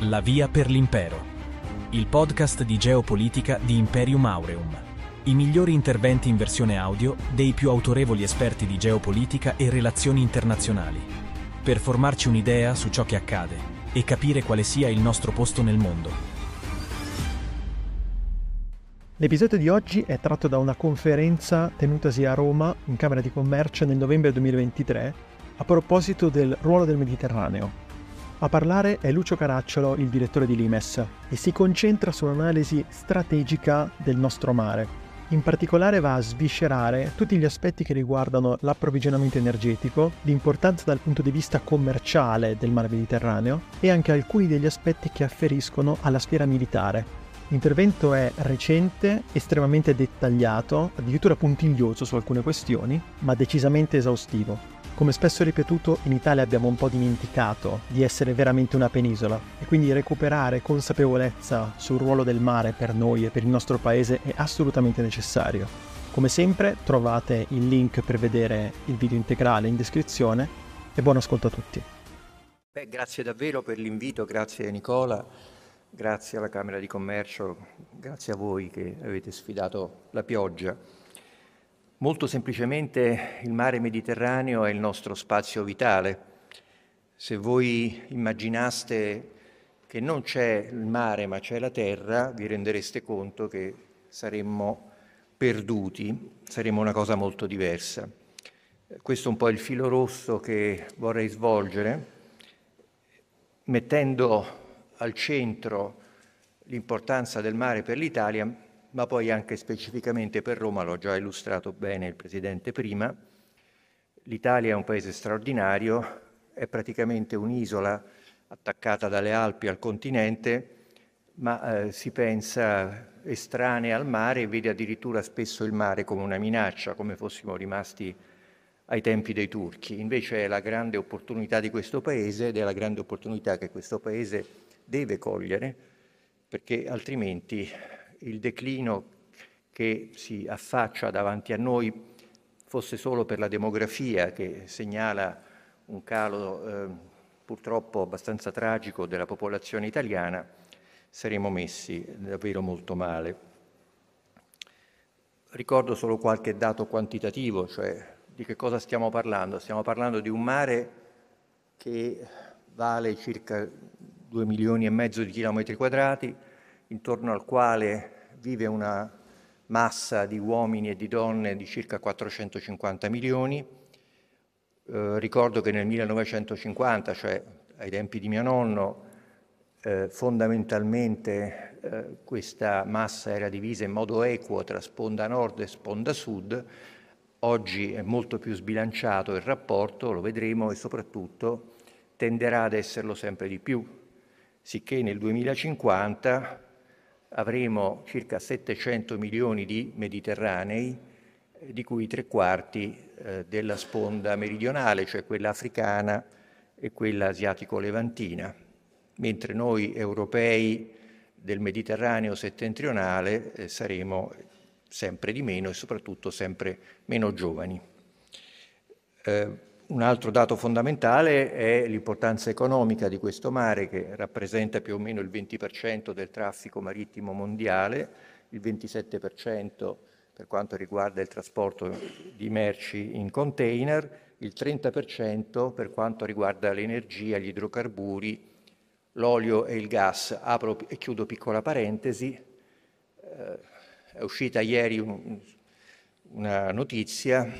La via per l'impero. Il podcast di geopolitica di Imperium Aureum. I migliori interventi in versione audio dei più autorevoli esperti di geopolitica e relazioni internazionali. Per formarci un'idea su ciò che accade e capire quale sia il nostro posto nel mondo. L'episodio di oggi è tratto da una conferenza tenutasi a Roma in Camera di Commercio nel novembre 2023 a proposito del ruolo del Mediterraneo a parlare è Lucio Caracciolo, il direttore di Limes, e si concentra sull'analisi strategica del nostro mare. In particolare va a sviscerare tutti gli aspetti che riguardano l'approvvigionamento energetico, l'importanza dal punto di vista commerciale del mare Mediterraneo e anche alcuni degli aspetti che afferiscono alla sfera militare. L'intervento è recente, estremamente dettagliato, addirittura puntiglioso su alcune questioni, ma decisamente esaustivo. Come spesso ripetuto, in Italia abbiamo un po' dimenticato di essere veramente una penisola e quindi recuperare consapevolezza sul ruolo del mare per noi e per il nostro paese è assolutamente necessario. Come sempre trovate il link per vedere il video integrale in descrizione e buon ascolto a tutti. Beh, grazie davvero per l'invito, grazie Nicola, grazie alla Camera di Commercio, grazie a voi che avete sfidato la pioggia. Molto semplicemente il mare Mediterraneo è il nostro spazio vitale. Se voi immaginaste che non c'è il mare ma c'è la terra, vi rendereste conto che saremmo perduti, saremmo una cosa molto diversa. Questo è un po' il filo rosso che vorrei svolgere, mettendo al centro l'importanza del mare per l'Italia, ma poi anche specificamente per Roma, l'ho già illustrato bene il Presidente prima. L'Italia è un paese straordinario, è praticamente un'isola attaccata dalle Alpi al continente, ma eh, si pensa estranea al mare e vede addirittura spesso il mare come una minaccia, come fossimo rimasti ai tempi dei turchi. Invece è la grande opportunità di questo paese ed è la grande opportunità che questo paese deve cogliere, perché altrimenti il declino che si affaccia davanti a noi fosse solo per la demografia che segnala un calo eh, purtroppo abbastanza tragico della popolazione italiana, saremmo messi davvero molto male. Ricordo solo qualche dato quantitativo, cioè di che cosa stiamo parlando. Stiamo parlando di un mare che vale circa 2 milioni e mezzo di chilometri quadrati, intorno al quale vive una massa di uomini e di donne di circa 450 milioni. Eh, ricordo che nel 1950, cioè ai tempi di mio nonno, eh, fondamentalmente eh, questa massa era divisa in modo equo tra sponda nord e sponda sud, oggi è molto più sbilanciato il rapporto, lo vedremo, e soprattutto tenderà ad esserlo sempre di più, sicché nel 2050 avremo circa 700 milioni di mediterranei, di cui tre quarti eh, della sponda meridionale, cioè quella africana e quella asiatico-levantina, mentre noi europei del Mediterraneo settentrionale eh, saremo sempre di meno e soprattutto sempre meno giovani. Eh, un altro dato fondamentale è l'importanza economica di questo mare che rappresenta più o meno il 20% del traffico marittimo mondiale, il 27% per quanto riguarda il trasporto di merci in container, il 30% per quanto riguarda l'energia, gli idrocarburi, l'olio e il gas. Apro e chiudo piccola parentesi. Eh, è uscita ieri un, una notizia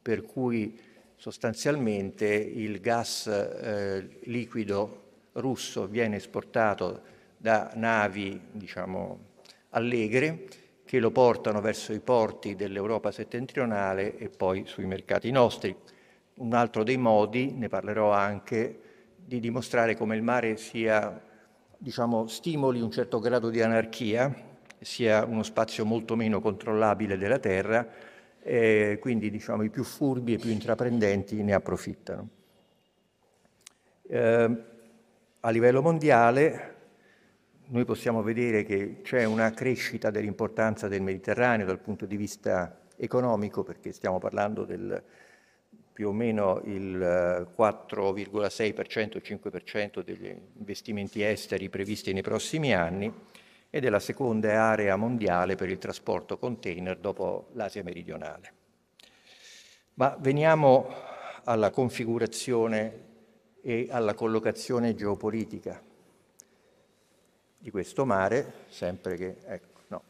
per cui sostanzialmente il gas eh, liquido russo viene esportato da navi diciamo, allegre che lo portano verso i porti dell'Europa settentrionale e poi sui mercati nostri. Un altro dei modi, ne parlerò anche, di dimostrare come il mare sia, diciamo, stimoli un certo grado di anarchia, sia uno spazio molto meno controllabile della terra, e quindi diciamo, i più furbi e più intraprendenti ne approfittano. Eh, a livello mondiale noi possiamo vedere che c'è una crescita dell'importanza del Mediterraneo dal punto di vista economico, perché stiamo parlando del più o meno il 4,6%, il 5% degli investimenti esteri previsti nei prossimi anni ed è la seconda area mondiale per il trasporto container dopo l'Asia meridionale. Ma veniamo alla configurazione e alla collocazione geopolitica di questo mare, sempre che... Ecco, no.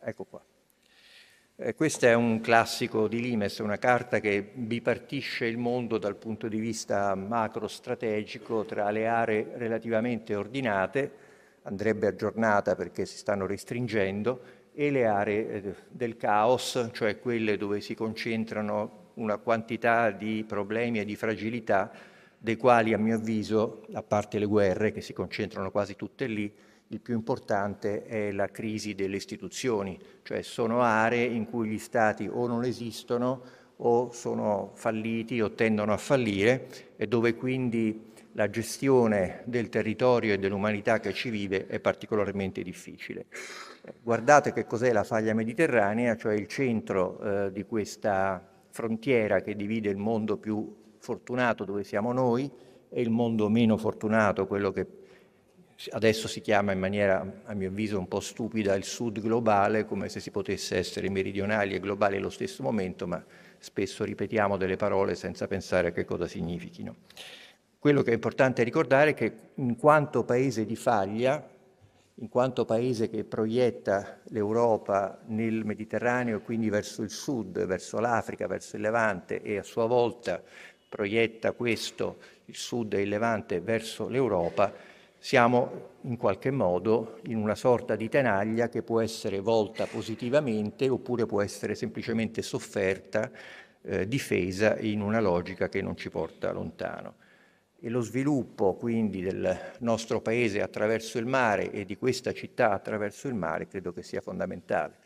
ecco qua. Eh, questo è un classico di Limes, una carta che bipartisce il mondo dal punto di vista macro-strategico tra le aree relativamente ordinate, andrebbe aggiornata perché si stanno restringendo, e le aree eh, del caos, cioè quelle dove si concentrano una quantità di problemi e di fragilità dei quali a mio avviso, a parte le guerre che si concentrano quasi tutte lì, il più importante è la crisi delle istituzioni, cioè sono aree in cui gli stati o non esistono o sono falliti o tendono a fallire e dove quindi la gestione del territorio e dell'umanità che ci vive è particolarmente difficile. Guardate che cos'è la faglia mediterranea, cioè il centro eh, di questa frontiera che divide il mondo più fortunato dove siamo noi e il mondo meno fortunato, quello che adesso si chiama in maniera, a mio avviso, un po' stupida il sud globale, come se si potesse essere meridionali e globali allo stesso momento, ma spesso ripetiamo delle parole senza pensare a che cosa significhino. Quello che è importante ricordare è che in quanto paese di faglia, in quanto paese che proietta l'Europa nel Mediterraneo, quindi verso il sud, verso l'Africa, verso il Levante e a sua volta proietta questo, il sud e il Levante, verso l'Europa, siamo in qualche modo in una sorta di tenaglia che può essere volta positivamente oppure può essere semplicemente sofferta, eh, difesa in una logica che non ci porta lontano. E lo sviluppo quindi del nostro paese attraverso il mare e di questa città attraverso il mare credo che sia fondamentale.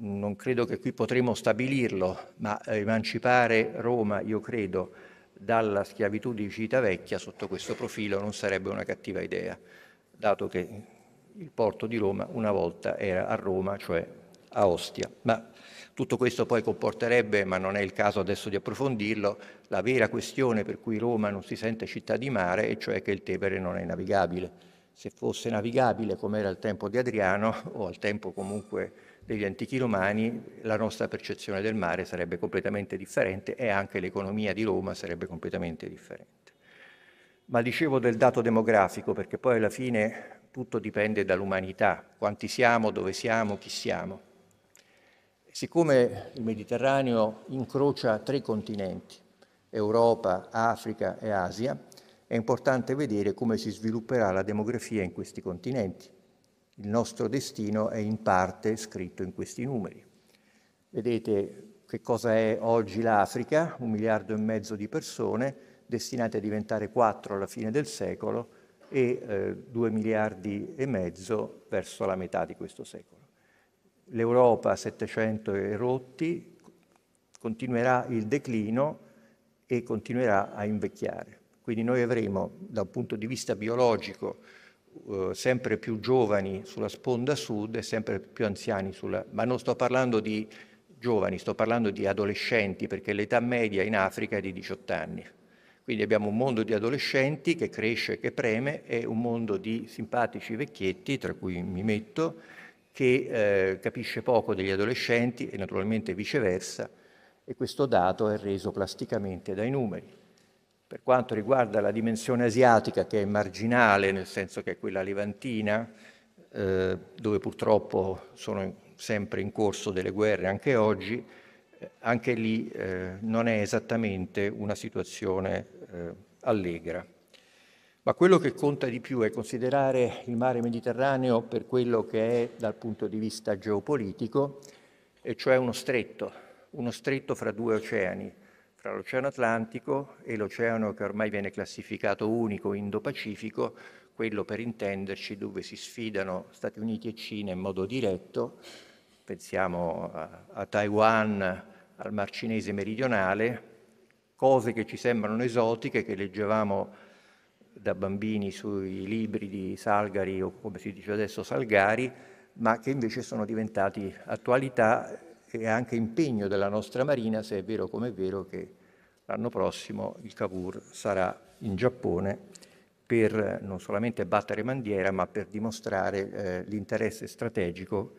Non credo che qui potremo stabilirlo, ma emancipare Roma, io credo, dalla schiavitù di Civitavecchia sotto questo profilo non sarebbe una cattiva idea, dato che il porto di Roma una volta era a Roma, cioè a Ostia. Ma tutto questo poi comporterebbe, ma non è il caso adesso di approfondirlo, la vera questione per cui Roma non si sente città di mare, e cioè che il Tevere non è navigabile. Se fosse navigabile come era al tempo di Adriano o al tempo comunque degli antichi romani, la nostra percezione del mare sarebbe completamente differente e anche l'economia di Roma sarebbe completamente differente. Ma dicevo del dato demografico perché poi alla fine tutto dipende dall'umanità, quanti siamo, dove siamo, chi siamo. Siccome il Mediterraneo incrocia tre continenti, Europa, Africa e Asia, è importante vedere come si svilupperà la demografia in questi continenti. Il nostro destino è in parte scritto in questi numeri. Vedete che cosa è oggi l'Africa, un miliardo e mezzo di persone destinate a diventare quattro alla fine del secolo e eh, due miliardi e mezzo verso la metà di questo secolo. L'Europa 700 e rotti continuerà il declino e continuerà a invecchiare. Quindi noi avremo da un punto di vista biologico eh, sempre più giovani sulla sponda sud e sempre più anziani sulla... ma non sto parlando di giovani, sto parlando di adolescenti perché l'età media in Africa è di 18 anni. Quindi abbiamo un mondo di adolescenti che cresce, che preme e un mondo di simpatici vecchietti, tra cui mi metto, che eh, capisce poco degli adolescenti e naturalmente viceversa e questo dato è reso plasticamente dai numeri. Per quanto riguarda la dimensione asiatica, che è marginale, nel senso che è quella levantina, eh, dove purtroppo sono sempre in corso delle guerre anche oggi, eh, anche lì eh, non è esattamente una situazione eh, allegra. Ma quello che conta di più è considerare il mare Mediterraneo per quello che è dal punto di vista geopolitico, e cioè uno stretto, uno stretto fra due oceani, fra l'Oceano Atlantico e l'oceano che ormai viene classificato unico Indo-Pacifico, quello per intenderci dove si sfidano Stati Uniti e Cina in modo diretto, pensiamo a, a Taiwan, al Mar Cinese meridionale, cose che ci sembrano esotiche, che leggevamo da bambini sui libri di Salgari o come si dice adesso Salgari, ma che invece sono diventati attualità e anche impegno della nostra Marina, se è vero come è vero che l'anno prossimo il Cavour sarà in Giappone per non solamente battere bandiera, ma per dimostrare eh, l'interesse strategico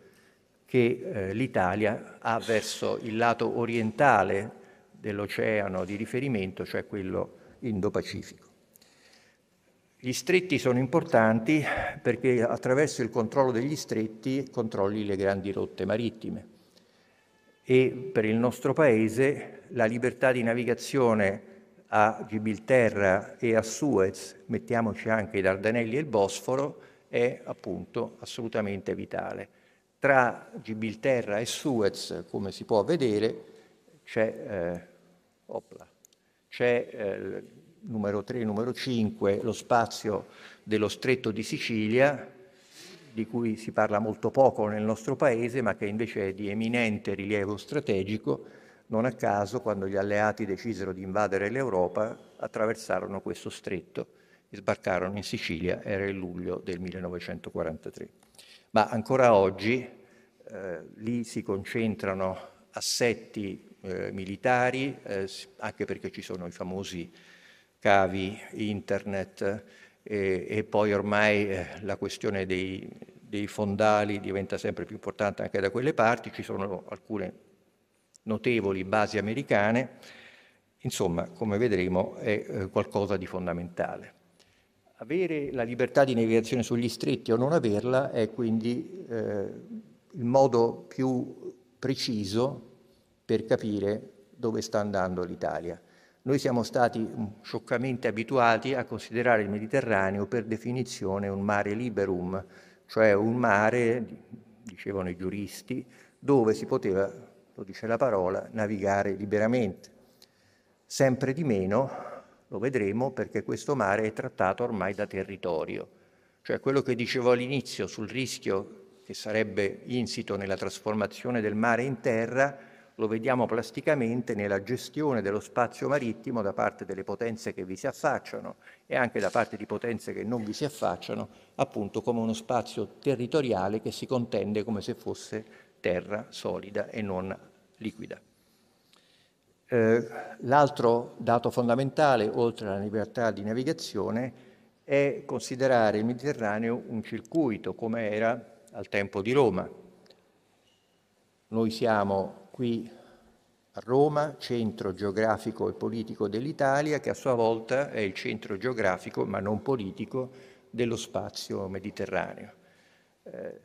che eh, l'Italia ha verso il lato orientale dell'oceano di riferimento, cioè quello Indo-Pacifico. Gli stretti sono importanti perché attraverso il controllo degli stretti controlli le grandi rotte marittime e per il nostro Paese la libertà di navigazione a Gibilterra e a Suez, mettiamoci anche i Dardanelli e il Bosforo, è appunto assolutamente vitale. Tra Gibilterra e Suez, come si può vedere, c'è, eh, opla, c'è eh, numero 3 numero 5 lo spazio dello stretto di Sicilia, di cui si parla molto poco nel nostro paese, ma che invece è di eminente rilievo strategico, non a caso, quando gli alleati decisero di invadere l'Europa, attraversarono questo stretto e sbarcarono in Sicilia, era il luglio del 1943. Ma ancora oggi eh, lì si concentrano assetti eh, militari, eh, anche perché ci sono i famosi cavi internet e, e poi ormai eh, la questione dei, dei fondali diventa sempre più importante anche da quelle parti, ci sono alcune notevoli basi americane, insomma, come vedremo, è eh, qualcosa di fondamentale. Avere la libertà di navigazione sugli stretti o non averla è quindi eh, il modo più preciso per capire dove sta andando l'Italia. Noi siamo stati mm, scioccamente abituati a considerare il Mediterraneo per definizione un mare liberum, cioè un mare, dicevano i giuristi, dove si poteva lo dice la parola, navigare liberamente. Sempre di meno, lo vedremo, perché questo mare è trattato ormai da territorio. Cioè quello che dicevo all'inizio sul rischio che sarebbe insito nella trasformazione del mare in terra, lo vediamo plasticamente nella gestione dello spazio marittimo da parte delle potenze che vi si affacciano e anche da parte di potenze che non vi si affacciano, appunto come uno spazio territoriale che si contende come se fosse terra solida e non liquida. Eh, l'altro dato fondamentale, oltre alla libertà di navigazione, è considerare il Mediterraneo un circuito, come era al tempo di Roma. Noi siamo qui a Roma, centro geografico e politico dell'Italia, che a sua volta è il centro geografico, ma non politico, dello spazio mediterraneo. Eh,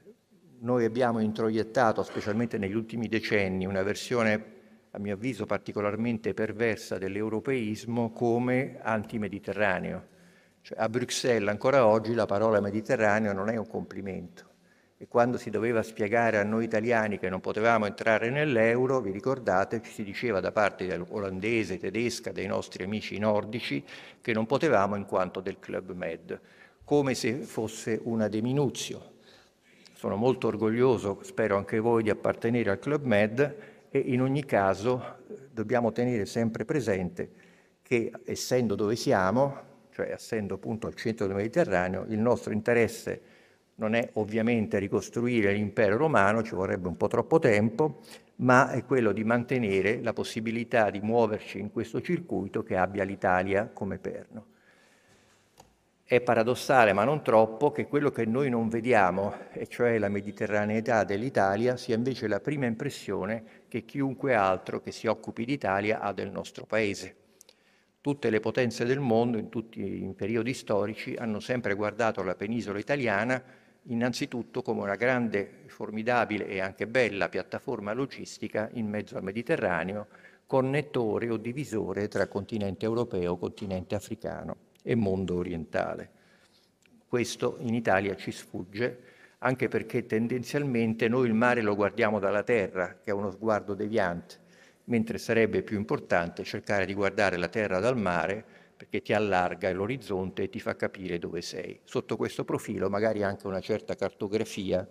noi abbiamo introiettato, specialmente negli ultimi decenni, una versione a mio avviso particolarmente perversa dell'europeismo come antimediterraneo. Cioè, a Bruxelles ancora oggi la parola mediterraneo non è un complimento e quando si doveva spiegare a noi italiani che non potevamo entrare nell'euro, vi ricordate, ci si diceva da parte olandese, tedesca, dei nostri amici nordici, che non potevamo in quanto del Club Med, come se fosse una deminuzio. Sono molto orgoglioso, spero anche voi, di appartenere al Club Med e in ogni caso dobbiamo tenere sempre presente che essendo dove siamo, cioè essendo appunto al centro del Mediterraneo, il nostro interesse non è ovviamente ricostruire l'impero romano, ci vorrebbe un po' troppo tempo, ma è quello di mantenere la possibilità di muoverci in questo circuito che abbia l'Italia come perno. È paradossale, ma non troppo, che quello che noi non vediamo, e cioè la mediterraneità dell'Italia, sia invece la prima impressione che chiunque altro che si occupi d'Italia ha del nostro paese. Tutte le potenze del mondo, in tutti i periodi storici, hanno sempre guardato la penisola italiana innanzitutto come una grande, formidabile e anche bella piattaforma logistica in mezzo al Mediterraneo, connettore o divisore tra continente europeo, continente africano e mondo orientale. Questo in Italia ci sfugge, anche perché tendenzialmente noi il mare lo guardiamo dalla terra, che è uno sguardo deviante, mentre sarebbe più importante cercare di guardare la terra dal mare perché ti allarga l'orizzonte e ti fa capire dove sei. Sotto questo profilo magari anche una certa cartografia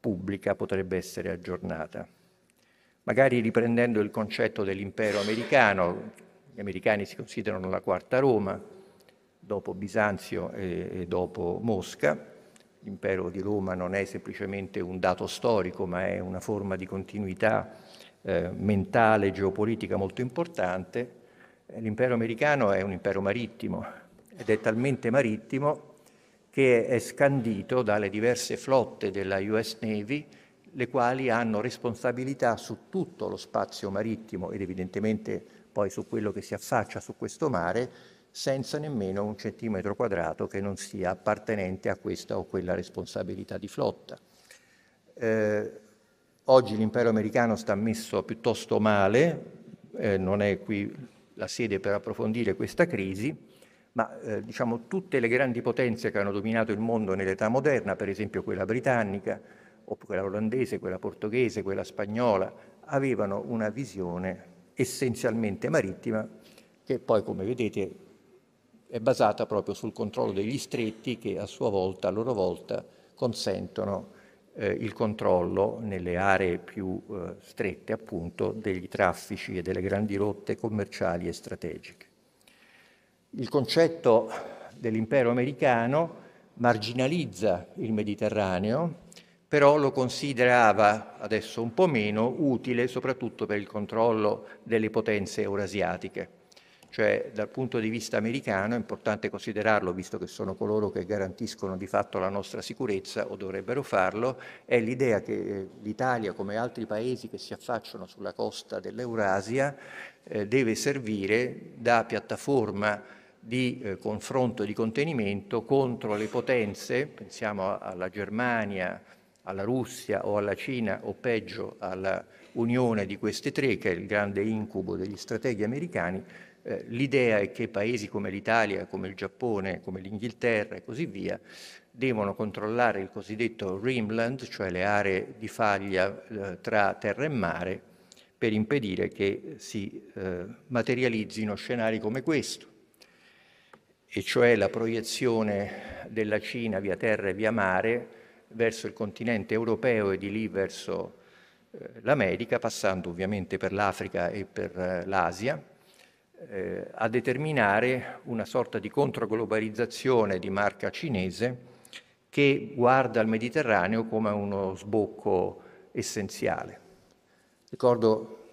pubblica potrebbe essere aggiornata. Magari riprendendo il concetto dell'impero americano, gli americani si considerano la quarta Roma, dopo Bisanzio e, dopo Mosca, l'impero di Roma non è semplicemente un dato storico, ma è una forma di continuità eh, mentale, geopolitica molto importante. L'impero americano è un impero marittimo ed è talmente marittimo che è scandito dalle diverse flotte della US Navy, le quali hanno responsabilità su tutto lo spazio marittimo ed evidentemente poi su quello che si affaccia su questo mare, senza nemmeno un centimetro quadrato che non sia appartenente a questa o quella responsabilità di flotta. Eh, oggi l'impero americano sta messo piuttosto male, eh, non è qui la sede per approfondire questa crisi, ma eh, diciamo, tutte le grandi potenze che hanno dominato il mondo nell'età moderna, per esempio quella britannica, o quella olandese, quella portoghese, quella spagnola, avevano una visione essenzialmente marittima che poi, come vedete, è basata proprio sul controllo degli stretti che a sua volta, a loro volta, consentono eh, il controllo nelle aree più eh, strette appunto degli traffici e delle grandi rotte commerciali e strategiche. Il concetto dell'impero americano marginalizza il Mediterraneo, però lo considerava adesso un po' meno utile soprattutto per il controllo delle potenze eurasiatiche. Cioè dal punto di vista americano è importante considerarlo, visto che sono coloro che garantiscono di fatto la nostra sicurezza o dovrebbero farlo, è l'idea che eh, l'Italia, come altri paesi che si affacciano sulla costa dell'Eurasia, eh, deve servire da piattaforma di eh, confronto e di contenimento contro le potenze, pensiamo alla Germania, alla Russia o alla Cina o peggio alla unione di queste tre, che è il grande incubo degli strateghi americani, eh, l'idea è che paesi come l'Italia, come il Giappone, come l'Inghilterra e così via, devono controllare il cosiddetto rimland, cioè le aree di faglia eh, tra terra e mare, per impedire che si eh, materializzino scenari come questo, e cioè la proiezione della Cina via terra e via mare verso il continente europeo e di lì verso eh, l'America, passando ovviamente per l'Africa e per eh, l'Asia, eh, a determinare una sorta di controglobalizzazione di marca cinese che guarda al Mediterraneo come uno sbocco essenziale. Ricordo,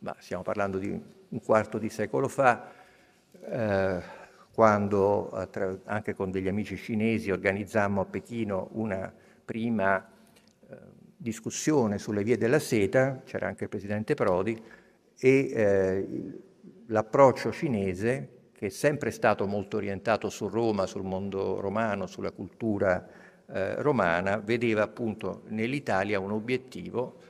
ma stiamo parlando di un quarto di secolo fa, eh, quando anche con degli amici cinesi organizzammo a Pechino una prima eh, discussione sulle vie della seta, c'era anche il presidente Prodi, e eh, l'approccio cinese, che è sempre stato molto orientato su Roma, sul mondo romano, sulla cultura eh, romana, vedeva appunto nell'Italia un obiettivo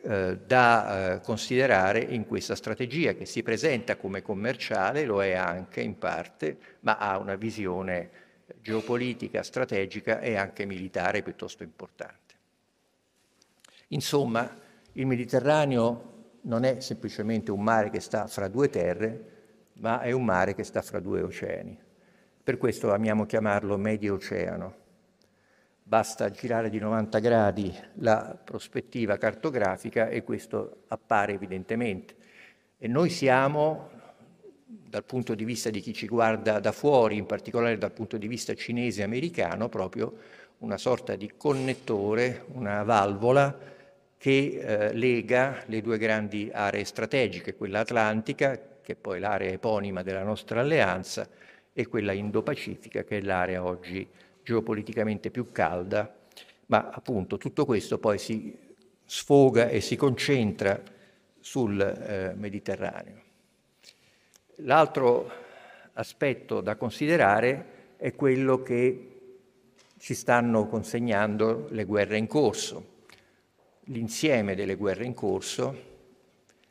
eh, da eh, considerare in questa strategia che si presenta come commerciale, lo è anche in parte, ma ha una visione geopolitica, strategica e anche militare piuttosto importante. Insomma, il Mediterraneo non è semplicemente un mare che sta fra due terre, ma è un mare che sta fra due oceani. Per questo amiamo chiamarlo Medio Oceano. Basta girare di 90 gradi la prospettiva cartografica e questo appare evidentemente. E noi siamo, dal punto di vista di chi ci guarda da fuori, in particolare dal punto di vista cinese e americano, proprio una sorta di connettore, una valvola che eh, lega le due grandi aree strategiche, quella atlantica, che è poi l'area eponima della nostra alleanza, e quella indo-pacifica, che è l'area oggi geopoliticamente più calda, ma appunto tutto questo poi si sfoga e si concentra sul eh, Mediterraneo. L'altro aspetto da considerare è quello che ci stanno consegnando le guerre in corso l'insieme delle guerre in corso,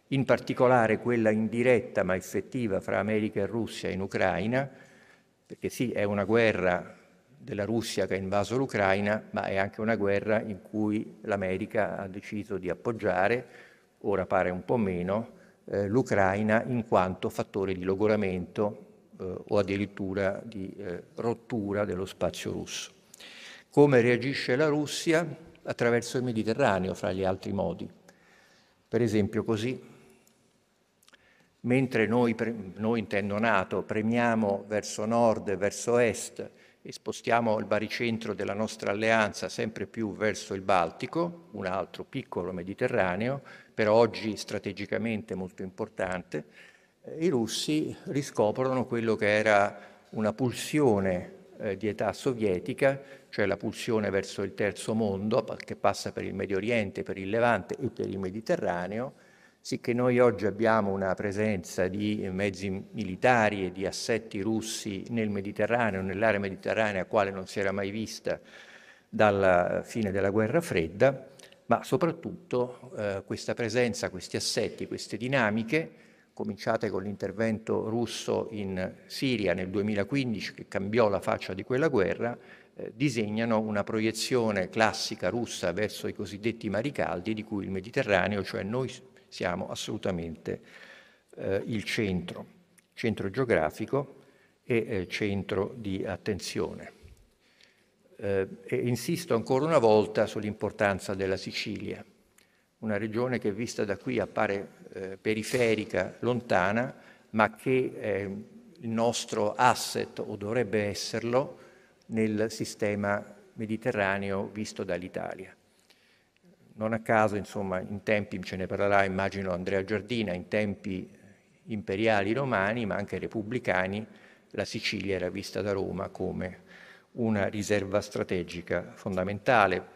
in particolare quella indiretta ma effettiva fra America e Russia in Ucraina, perché sì, è una guerra della Russia che ha invaso l'Ucraina, ma è anche una guerra in cui l'America ha deciso di appoggiare, ora pare un po' meno, eh, l'Ucraina in quanto fattore di logoramento eh, o addirittura di eh, rottura dello spazio russo. Come reagisce la Russia? Attraverso il Mediterraneo, fra gli altri modi. Per esempio così, mentre noi, noi intendo NATO, premiamo verso nord e verso est e spostiamo il baricentro della nostra alleanza sempre più verso il Baltico, un altro piccolo Mediterraneo, però oggi strategicamente molto importante, eh, i russi riscoprono quello che era una pulsione eh, di età sovietica, cioè la pulsione verso il terzo mondo, che passa per il Medio Oriente, per il Levante e per il Mediterraneo, sì che noi oggi abbiamo una presenza di mezzi militari e di assetti russi nel Mediterraneo, nell'area mediterranea, quale non si era mai vista dalla fine della guerra fredda, ma soprattutto eh, questa presenza, questi assetti, queste dinamiche, cominciate con l'intervento russo in Siria nel 2015, che cambiò la faccia di quella guerra, eh, disegnano una proiezione classica russa verso i cosiddetti mari caldi, di cui il Mediterraneo, cioè noi siamo assolutamente eh, il centro, centro geografico e eh, centro di attenzione. Eh, e insisto ancora una volta sull'importanza della Sicilia, una regione che vista da qui appare eh, periferica, lontana, ma che è il nostro asset o dovrebbe esserlo nel sistema mediterraneo visto dall'Italia. Non a caso, insomma, in tempi, ce ne parlerà immagino Andrea Giardina, in tempi imperiali romani, ma anche repubblicani, la Sicilia era vista da Roma come una riserva strategica fondamentale.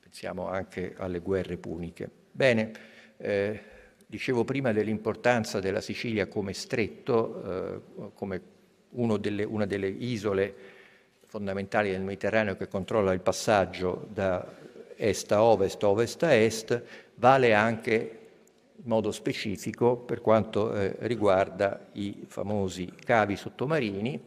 Pensiamo anche alle guerre puniche. Bene, eh, dicevo prima dell'importanza della Sicilia come stretto, eh, come delle, una delle isole fondamentali del Mediterraneo che controlla il passaggio da est a ovest, ovest a est, vale anche in modo specifico per quanto eh, riguarda i famosi cavi sottomarini,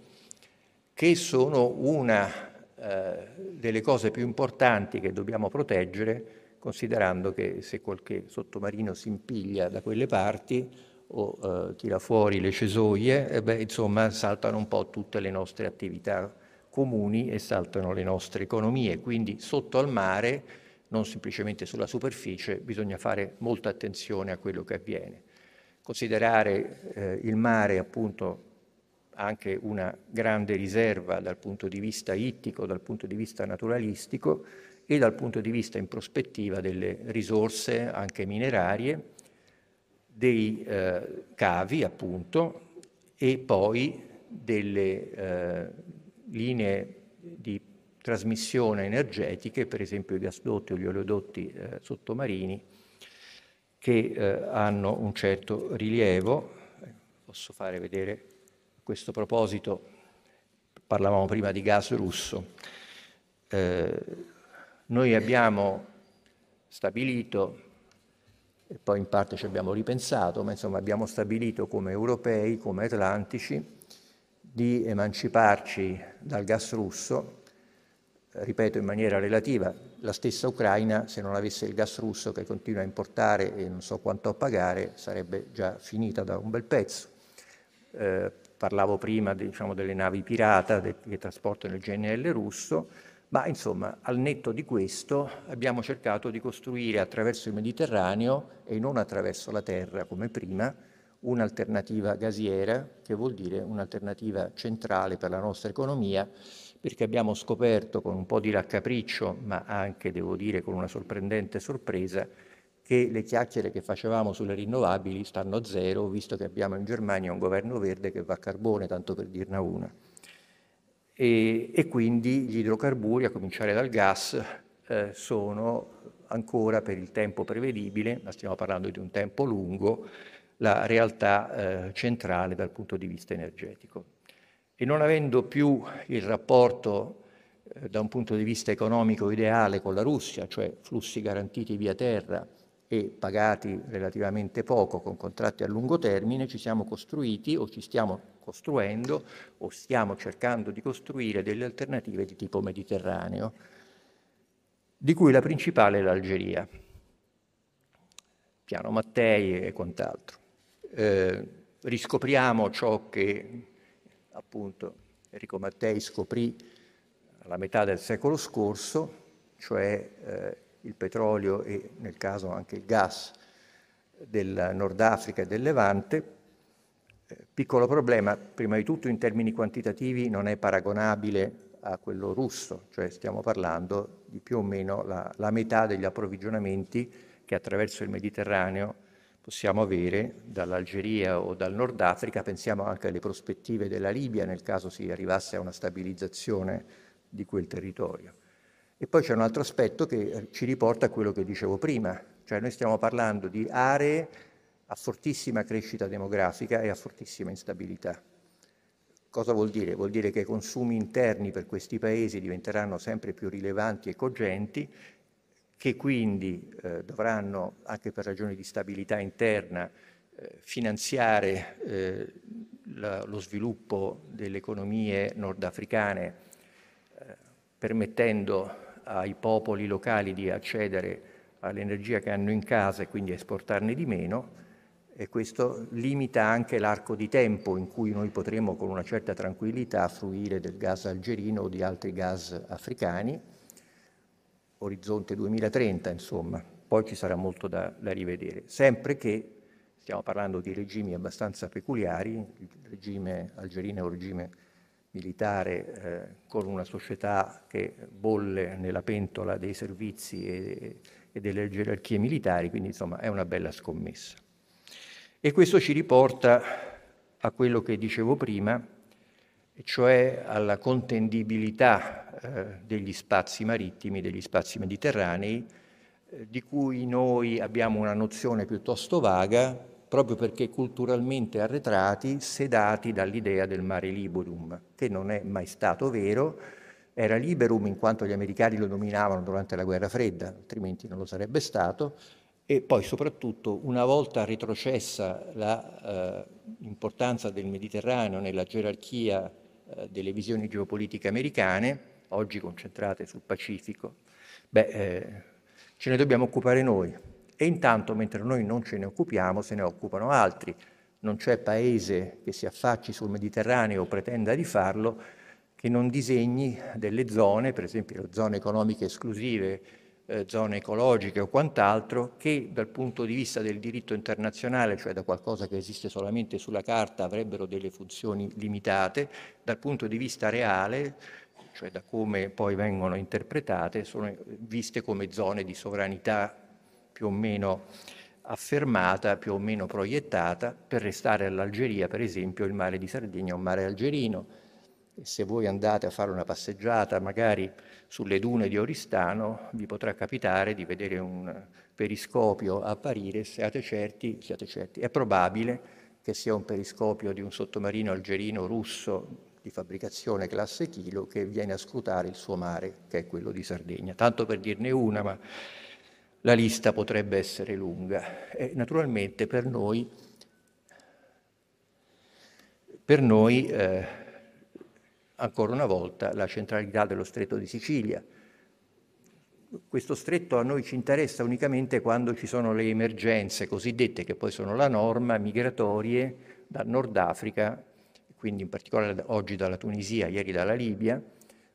che sono una eh, delle cose più importanti che dobbiamo proteggere, considerando che se qualche sottomarino si impiglia da quelle parti o eh, tira fuori le cesoie, eh beh, insomma saltano un po' tutte le nostre attività comuni e saltano le nostre economie. Quindi sotto al mare, non semplicemente sulla superficie, bisogna fare molta attenzione a quello che avviene. Considerare eh, il mare appunto anche una grande riserva dal punto di vista ittico, dal punto di vista naturalistico e dal punto di vista in prospettiva delle risorse anche minerarie, dei eh, cavi appunto e poi delle eh, linee di trasmissione energetiche, per esempio i gasdotti o gli oleodotti eh, sottomarini, che eh, hanno un certo rilievo. Posso fare vedere a questo proposito, parlavamo prima di gas russo. Noi abbiamo stabilito, e poi in parte ci abbiamo ripensato, ma insomma abbiamo stabilito come europei, come atlantici, di emanciparci dal gas russo, ripeto in maniera relativa, la stessa Ucraina se non avesse il gas russo che continua a importare e non so quanto a pagare sarebbe già finita da un bel pezzo. Eh, parlavo prima diciamo, delle navi pirata che trasportano il GNL russo, ma insomma al netto di questo abbiamo cercato di costruire attraverso il Mediterraneo e non attraverso la terra come prima un'alternativa gasiera, che vuol dire un'alternativa centrale per la nostra economia, perché abbiamo scoperto con un po' di raccapriccio, ma anche, devo dire, con una sorprendente sorpresa, che le chiacchiere che facevamo sulle rinnovabili stanno a zero, visto che abbiamo in Germania un governo verde che va a carbone, tanto per dirne una. E, e quindi gli idrocarburi, a cominciare dal gas, eh, sono ancora per il tempo prevedibile, ma stiamo parlando di un tempo lungo, la realtà eh, centrale dal punto di vista energetico. E non avendo più il rapporto eh, da un punto di vista economico ideale con la Russia, cioè flussi garantiti via terra e pagati relativamente poco con contratti a lungo termine, ci siamo costruiti o ci stiamo costruendo o stiamo cercando di costruire delle alternative di tipo mediterraneo, di cui la principale è l'Algeria, piano Mattei e quant'altro eh, riscopriamo ciò che appunto Enrico Mattei scoprì alla metà del secolo scorso, cioè eh, il petrolio e nel caso anche il gas del Nord Africa e del Levante. Eh, piccolo problema, prima di tutto in termini quantitativi non è paragonabile a quello russo, cioè stiamo parlando di più o meno la, la metà degli approvvigionamenti che attraverso il Mediterraneo possiamo avere dall'Algeria o dal Nord Africa, pensiamo anche alle prospettive della Libia nel caso si arrivasse a una stabilizzazione di quel territorio. E poi c'è un altro aspetto che ci riporta a quello che dicevo prima, cioè noi stiamo parlando di aree a fortissima crescita demografica e a fortissima instabilità. Cosa vuol dire? Vuol dire che i consumi interni per questi paesi diventeranno sempre più rilevanti e cogenti, che quindi eh, dovranno, anche per ragioni di stabilità interna, eh, finanziare eh, la, lo sviluppo delle economie nordafricane, eh, permettendo ai popoli locali di accedere all'energia che hanno in casa e quindi esportarne di meno, e questo limita anche l'arco di tempo in cui noi potremo con una certa tranquillità fruire del gas algerino o di altri gas africani, orizzonte 2030 insomma, poi ci sarà molto da, da rivedere, sempre che stiamo parlando di regimi abbastanza peculiari, il regime algerino è un regime militare eh, con una società che bolle nella pentola dei servizi e, e delle gerarchie militari, quindi insomma è una bella scommessa. E questo ci riporta a quello che dicevo prima, cioè alla contendibilità eh, degli spazi marittimi, degli spazi mediterranei, eh, di cui noi abbiamo una nozione piuttosto vaga, proprio perché culturalmente arretrati, sedati dall'idea del mare liberum, che non è mai stato vero, era liberum in quanto gli americani lo dominavano durante la guerra fredda, altrimenti non lo sarebbe stato, e poi soprattutto una volta retrocessa l'importanza eh, del Mediterraneo nella gerarchia eh, delle visioni geopolitiche americane, oggi concentrate sul Pacifico, beh, eh, ce ne dobbiamo occupare noi. E intanto, mentre noi non ce ne occupiamo, se ne occupano altri. Non c'è paese che si affacci sul Mediterraneo o pretenda di farlo che non disegni delle zone, per esempio le zone economiche esclusive eh, zone ecologiche o quant'altro, che dal punto di vista del diritto internazionale, cioè da qualcosa che esiste solamente sulla carta, avrebbero delle funzioni limitate, dal punto di vista reale, cioè da come poi vengono interpretate, sono viste come zone di sovranità più o meno affermata, più o meno proiettata, per restare all'Algeria, per esempio, il mare di Sardegna è un mare algerino, se voi andate a fare una passeggiata magari sulle dune di Oristano, vi potrà capitare di vedere un periscopio apparire, siate certi, siate certi, è probabile che sia un periscopio di un sottomarino algerino russo di fabbricazione classe chilo che viene a scrutare il suo mare, che è quello di Sardegna. Tanto per dirne una, ma la lista potrebbe essere lunga. E naturalmente per noi, per noi eh, ancora una volta la centralità dello stretto di Sicilia. Questo stretto a noi ci interessa unicamente quando ci sono le emergenze cosiddette, che poi sono la norma, migratorie dal Nord Africa, quindi in particolare oggi dalla Tunisia, ieri dalla Libia,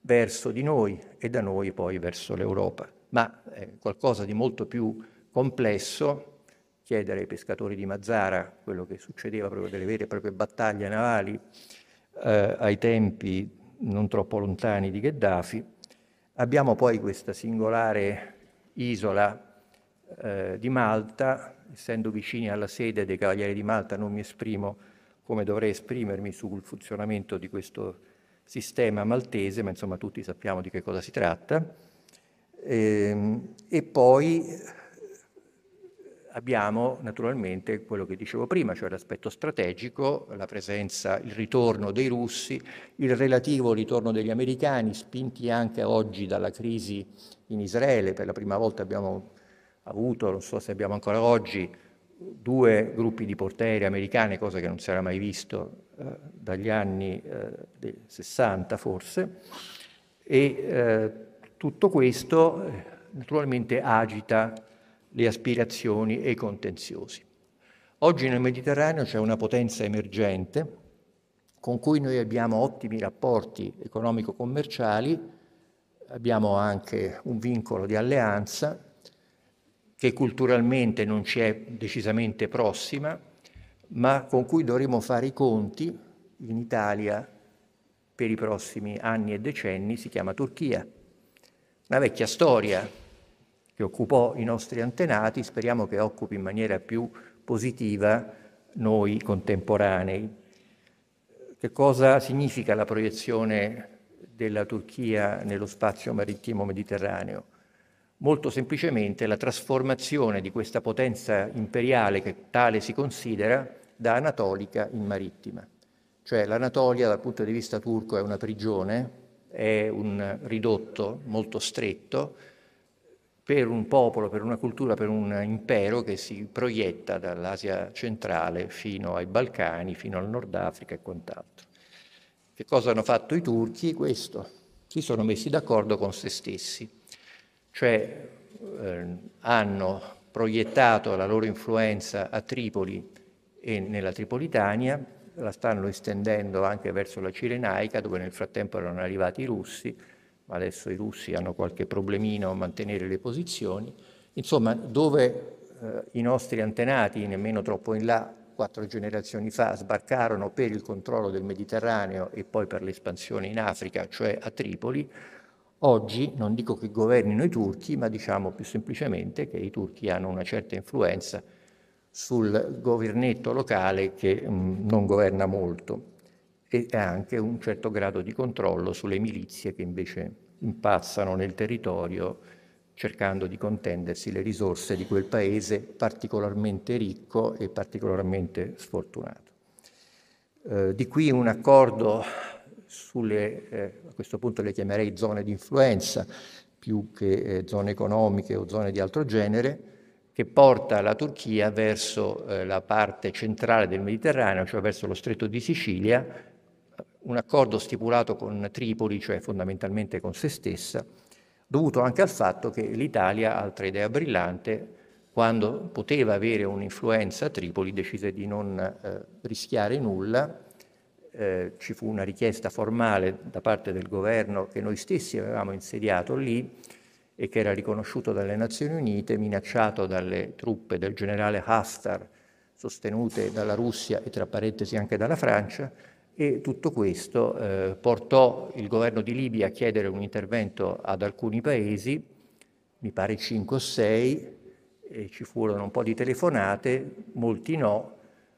verso di noi e da noi poi verso l'Europa. Ma è qualcosa di molto più complesso chiedere ai pescatori di Mazzara quello che succedeva proprio delle vere e proprie battaglie navali eh, ai tempi non troppo lontani di Gheddafi. Abbiamo poi questa singolare isola eh, di Malta, essendo vicini alla sede dei Cavalieri di Malta non mi esprimo come dovrei esprimermi sul funzionamento di questo sistema maltese, ma insomma tutti sappiamo di che cosa si tratta. E, ehm, e poi abbiamo naturalmente quello che dicevo prima, cioè l'aspetto strategico, la presenza, il ritorno dei russi, il relativo ritorno degli americani, spinti anche oggi dalla crisi in Israele. Per la prima volta abbiamo avuto, non so se abbiamo ancora oggi, due gruppi di portaerei americane, cosa che non si era mai visto eh, dagli anni eh, 60 forse, e eh, tutto questo eh, naturalmente agita le aspirazioni e i contenziosi. Oggi nel Mediterraneo c'è una potenza emergente con cui noi abbiamo ottimi rapporti economico-commerciali, abbiamo anche un vincolo di alleanza che culturalmente non ci è decisamente prossima, ma con cui dovremo fare i conti in Italia per i prossimi anni e decenni si chiama Turchia. Una vecchia storia che occupò i nostri antenati, speriamo che occupi in maniera più positiva noi contemporanei. Che cosa significa la proiezione della Turchia nello spazio marittimo mediterraneo? Molto semplicemente la trasformazione di questa potenza imperiale che tale si considera da anatolica in marittima. Cioè l'Anatolia dal punto di vista turco è una prigione, è un ridotto molto stretto per un popolo, per una cultura, per un impero che si proietta dall'Asia centrale fino ai Balcani, fino al Nord Africa e quant'altro. Che cosa hanno fatto i turchi? Questo. Si sono messi d'accordo con se stessi, cioè eh, hanno proiettato la loro influenza a Tripoli e nella Tripolitania, la stanno estendendo anche verso la Cirenaica, dove nel frattempo erano arrivati i russi, adesso i russi hanno qualche problemino a mantenere le posizioni. Insomma, dove eh, i nostri antenati, nemmeno troppo in là, quattro generazioni fa, sbarcarono per il controllo del Mediterraneo e poi per l'espansione in Africa, cioè a Tripoli, oggi non dico che governino i turchi, ma diciamo più semplicemente che i turchi hanno una certa influenza sul governetto locale che mh, mm, non governa molto e anche un certo grado di controllo sulle milizie che invece impazzano nel territorio cercando di contendersi le risorse di quel paese particolarmente ricco e particolarmente sfortunato. Eh, di qui un accordo sulle, eh, a questo punto le chiamerei zone di influenza, più che eh, zone economiche o zone di altro genere, che porta la Turchia verso eh, la parte centrale del Mediterraneo, cioè verso lo stretto di Sicilia, un accordo stipulato con Tripoli, cioè fondamentalmente con se stessa, dovuto anche al fatto che l'Italia, altra idea brillante, quando poteva avere un'influenza a Tripoli, decise di non eh, rischiare nulla. Eh, ci fu una richiesta formale da parte del governo che noi stessi avevamo insediato lì e che era riconosciuto dalle Nazioni Unite, minacciato dalle truppe del generale Haftar, sostenute dalla Russia e tra parentesi anche dalla Francia, e tutto questo eh, portò il governo di Libia a chiedere un intervento ad alcuni paesi, mi pare 5 o 6, e ci furono un po' di telefonate, molti no,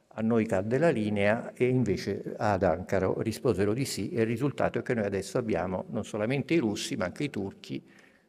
a noi cadde la linea e invece ad Ankara risposero di sì e il risultato è che noi adesso abbiamo non solamente i russi ma anche i turchi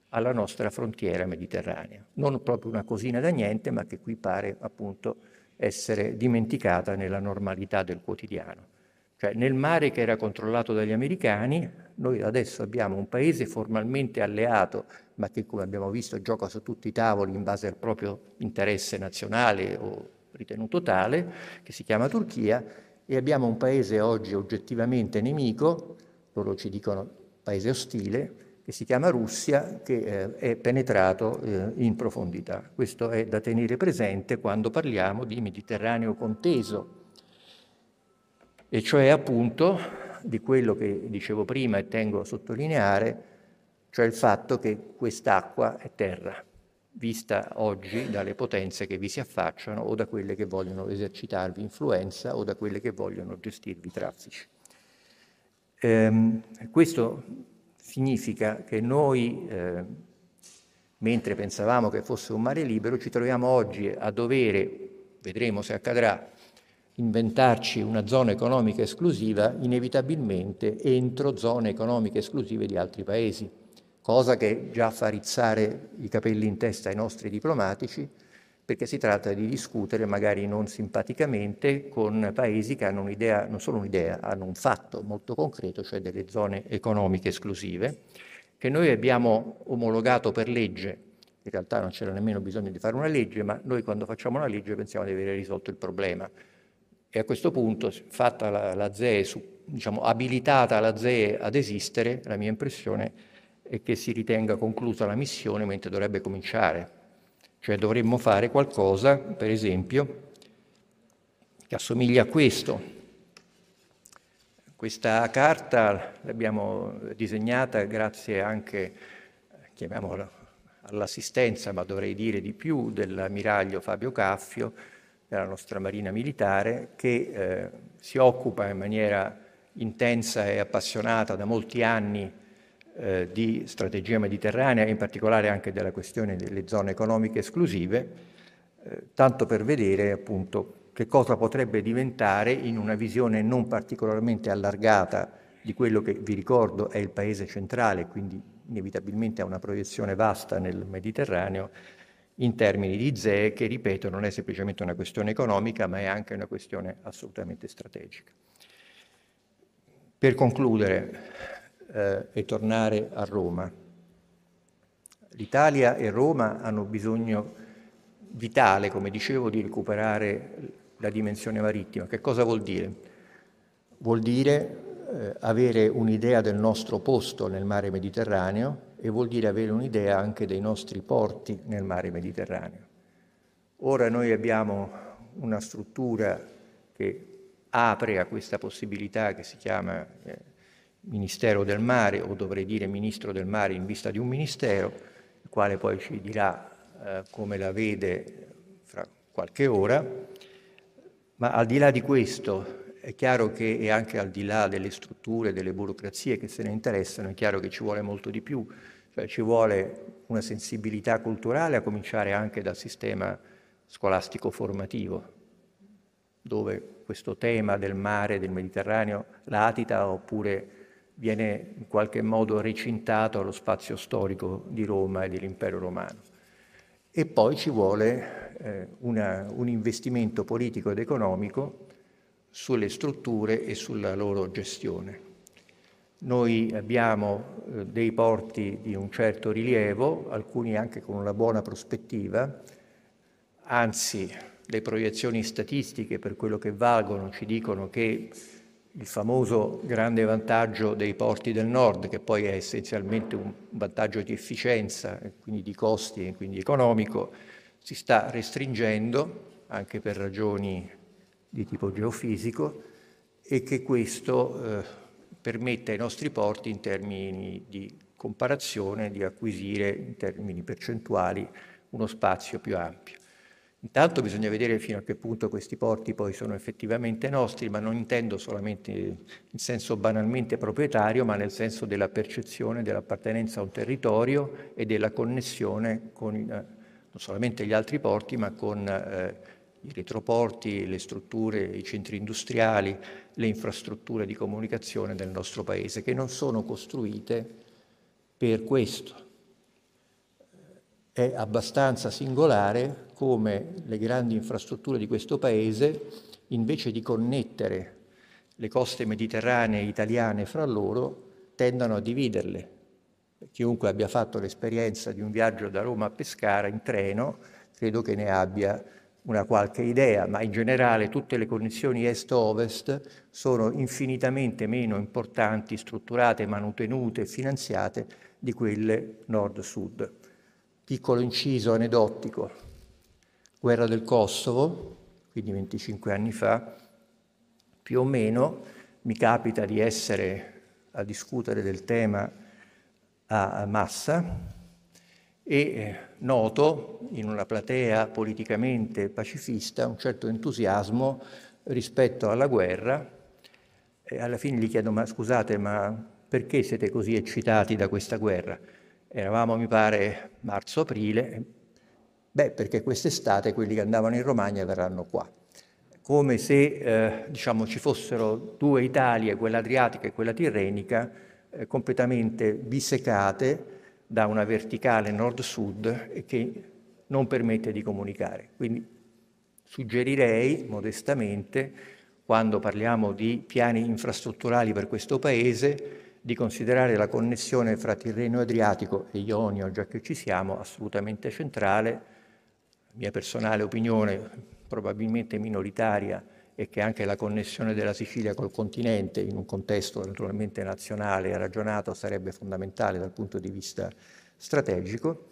alla nostra frontiera mediterranea. Non proprio una cosina da niente, ma che qui pare appunto essere dimenticata nella normalità del quotidiano. Cioè nel mare che era controllato dagli americani, noi adesso abbiamo un paese formalmente alleato, ma che come abbiamo visto gioca su tutti i tavoli in base al proprio interesse nazionale o ritenuto tale, che si chiama Turchia, e abbiamo un paese oggi oggettivamente nemico, loro ci dicono paese ostile, che si chiama Russia, che eh, è penetrato eh, in profondità. Questo è da tenere presente quando parliamo di Mediterraneo conteso, e cioè appunto di quello che dicevo prima e tengo a sottolineare, cioè il fatto che quest'acqua è terra, vista oggi dalle potenze che vi si affacciano o da quelle che vogliono esercitarvi influenza o da quelle che vogliono gestirvi traffici. Ehm, questo significa che noi, eh, mentre pensavamo che fosse un mare libero, ci troviamo oggi a dovere, vedremo se accadrà, inventarci una zona economica esclusiva inevitabilmente entro zone economiche esclusive di altri paesi, cosa che già fa rizzare i capelli in testa ai nostri diplomatici, perché si tratta di discutere, magari non simpaticamente, con paesi che hanno un'idea, non solo un'idea, hanno un fatto molto concreto, cioè delle zone economiche esclusive, che noi abbiamo omologato per legge. In realtà non c'era nemmeno bisogno di fare una legge, ma noi quando facciamo una legge pensiamo di aver risolto il problema. E a questo punto, fatta la, la ZEE, su, diciamo, abilitata la ZEE ad esistere, la mia impressione è che si ritenga conclusa la missione mentre dovrebbe cominciare cioè dovremmo fare qualcosa, per esempio, che assomiglia a questo. Questa carta l'abbiamo disegnata grazie anche, chiamiamola, all'assistenza, ma dovrei dire di più, dell'ammiraglio Fabio Caffio, della nostra Marina Militare, che eh, si occupa in maniera intensa e appassionata da molti anni eh, di strategia mediterranea in particolare anche della questione delle zone economiche esclusive, eh, tanto per vedere appunto che cosa potrebbe diventare in una visione non particolarmente allargata di quello che vi ricordo è il paese centrale, quindi inevitabilmente ha una proiezione vasta nel Mediterraneo, in termini di ZEE, che ripeto non è semplicemente una questione economica, ma è anche una questione assolutamente strategica. Per concludere eh, e tornare a Roma, l'Italia e Roma hanno bisogno vitale, come dicevo, di recuperare la dimensione marittima. Che cosa vuol dire? Vuol dire eh, avere un'idea del nostro posto nel mare Mediterraneo e vuol dire avere un'idea anche dei nostri porti nel mare Mediterraneo. Ora noi abbiamo una struttura che apre a questa possibilità che si chiama eh, Ministero del Mare o dovrei dire Ministro del Mare in vista di un Ministero, il quale poi ci dirà eh, come la vede fra qualche ora, ma al di là di questo è chiaro che, e anche al di là delle strutture, delle burocrazie che se ne interessano, è chiaro che ci vuole molto di più, cioè ci vuole una sensibilità culturale a cominciare anche dal sistema scolastico formativo, dove questo tema del mare, del Mediterraneo latita oppure viene in qualche modo recintato allo spazio storico di Roma e dell'impero romano. E poi ci vuole eh, una, un investimento politico ed economico sulle strutture e sulla loro gestione. Noi abbiamo eh, dei porti di un certo rilievo, alcuni anche con una buona prospettiva, anzi le proiezioni statistiche per quello che valgono ci dicono che il famoso grande vantaggio dei porti del nord, che poi è essenzialmente un vantaggio di efficienza, quindi di costi e quindi economico, si sta restringendo anche per ragioni di tipo geofisico e che questo eh, permette ai nostri porti in termini di comparazione di acquisire in termini percentuali uno spazio più ampio. Intanto bisogna vedere fino a che punto questi porti poi sono effettivamente nostri, ma non intendo solamente in senso banalmente proprietario, ma nel senso della percezione dell'appartenenza a un territorio e della connessione con eh, non solamente gli altri porti, ma con eh, i retroporti, le strutture, i centri industriali, le infrastrutture di comunicazione del nostro Paese, che non sono costruite per questo. È abbastanza singolare come le grandi infrastrutture di questo Paese, invece di connettere le coste mediterranee italiane fra loro, tendano a dividerle. Chiunque abbia fatto l'esperienza di un viaggio da Roma a Pescara in treno, credo che ne abbia una qualche idea, ma in generale tutte le connessioni est-ovest sono infinitamente meno importanti, strutturate, manutenute e finanziate di quelle nord-sud. Piccolo inciso aneddotico, guerra del Kosovo, quindi 25 anni fa, più o meno mi capita di essere a discutere del tema a Massa, e eh, noto in una platea politicamente pacifista un certo entusiasmo rispetto alla guerra. E alla fine gli chiedo ma scusate ma perché siete così eccitati da questa guerra? Eravamo mi pare marzo-aprile, beh perché quest'estate quelli che andavano in Romagna verranno qua. Come se eh, diciamo, ci fossero due Italie, quella adriatica e quella tirrenica, eh, completamente bisecate da una verticale nord-sud che non permette di comunicare. Quindi suggerirei modestamente, quando parliamo di piani infrastrutturali per questo Paese, di considerare la connessione fra Tirreno Adriatico e Ionio, già che ci siamo, assolutamente centrale. Mia personale opinione, probabilmente minoritaria, è che anche la connessione della Sicilia col continente, in un contesto naturalmente nazionale e ragionato, sarebbe fondamentale dal punto di vista strategico,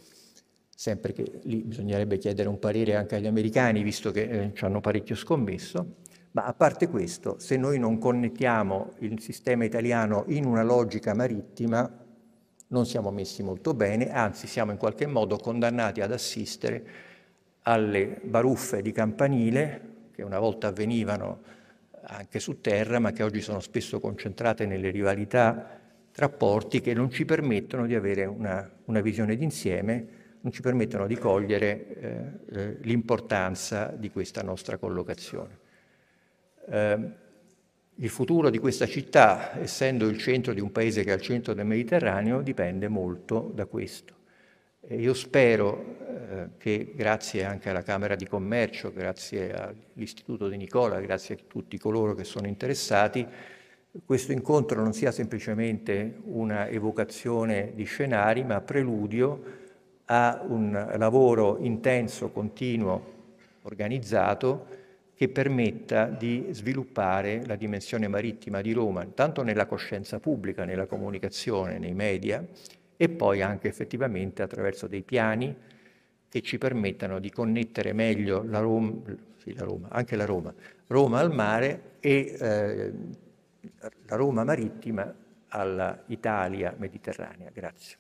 sempre che lì bisognerebbe chiedere un parere anche agli americani, visto che eh, ci hanno parecchio scommesso. Ma a parte questo, se noi non connettiamo il sistema italiano in una logica marittima, non siamo messi molto bene, anzi siamo in qualche modo condannati ad assistere alle baruffe di campanile che una volta avvenivano anche su terra, ma che oggi sono spesso concentrate nelle rivalità tra porti che non ci permettono di avere una, una visione d'insieme, non ci permettono di cogliere eh, eh l'importanza di questa nostra collocazione. Eh, il futuro di questa città, essendo il centro di un paese che è al centro del Mediterraneo, dipende molto da questo. Io spero eh, che grazie anche alla Camera di Commercio, grazie all'Istituto di Nicola, grazie a tutti coloro che sono interessati, questo incontro non sia semplicemente una evocazione di scenari, ma preludio a un lavoro intenso, continuo, organizzato, che permetta di sviluppare la dimensione marittima di Roma, tanto nella coscienza pubblica, nella comunicazione, nei media, e poi anche effettivamente attraverso dei piani che ci permettano di connettere meglio la Roma, sì, la Roma anche la Roma, Roma al mare e eh, la Roma marittima all'Italia mediterranea. Grazie.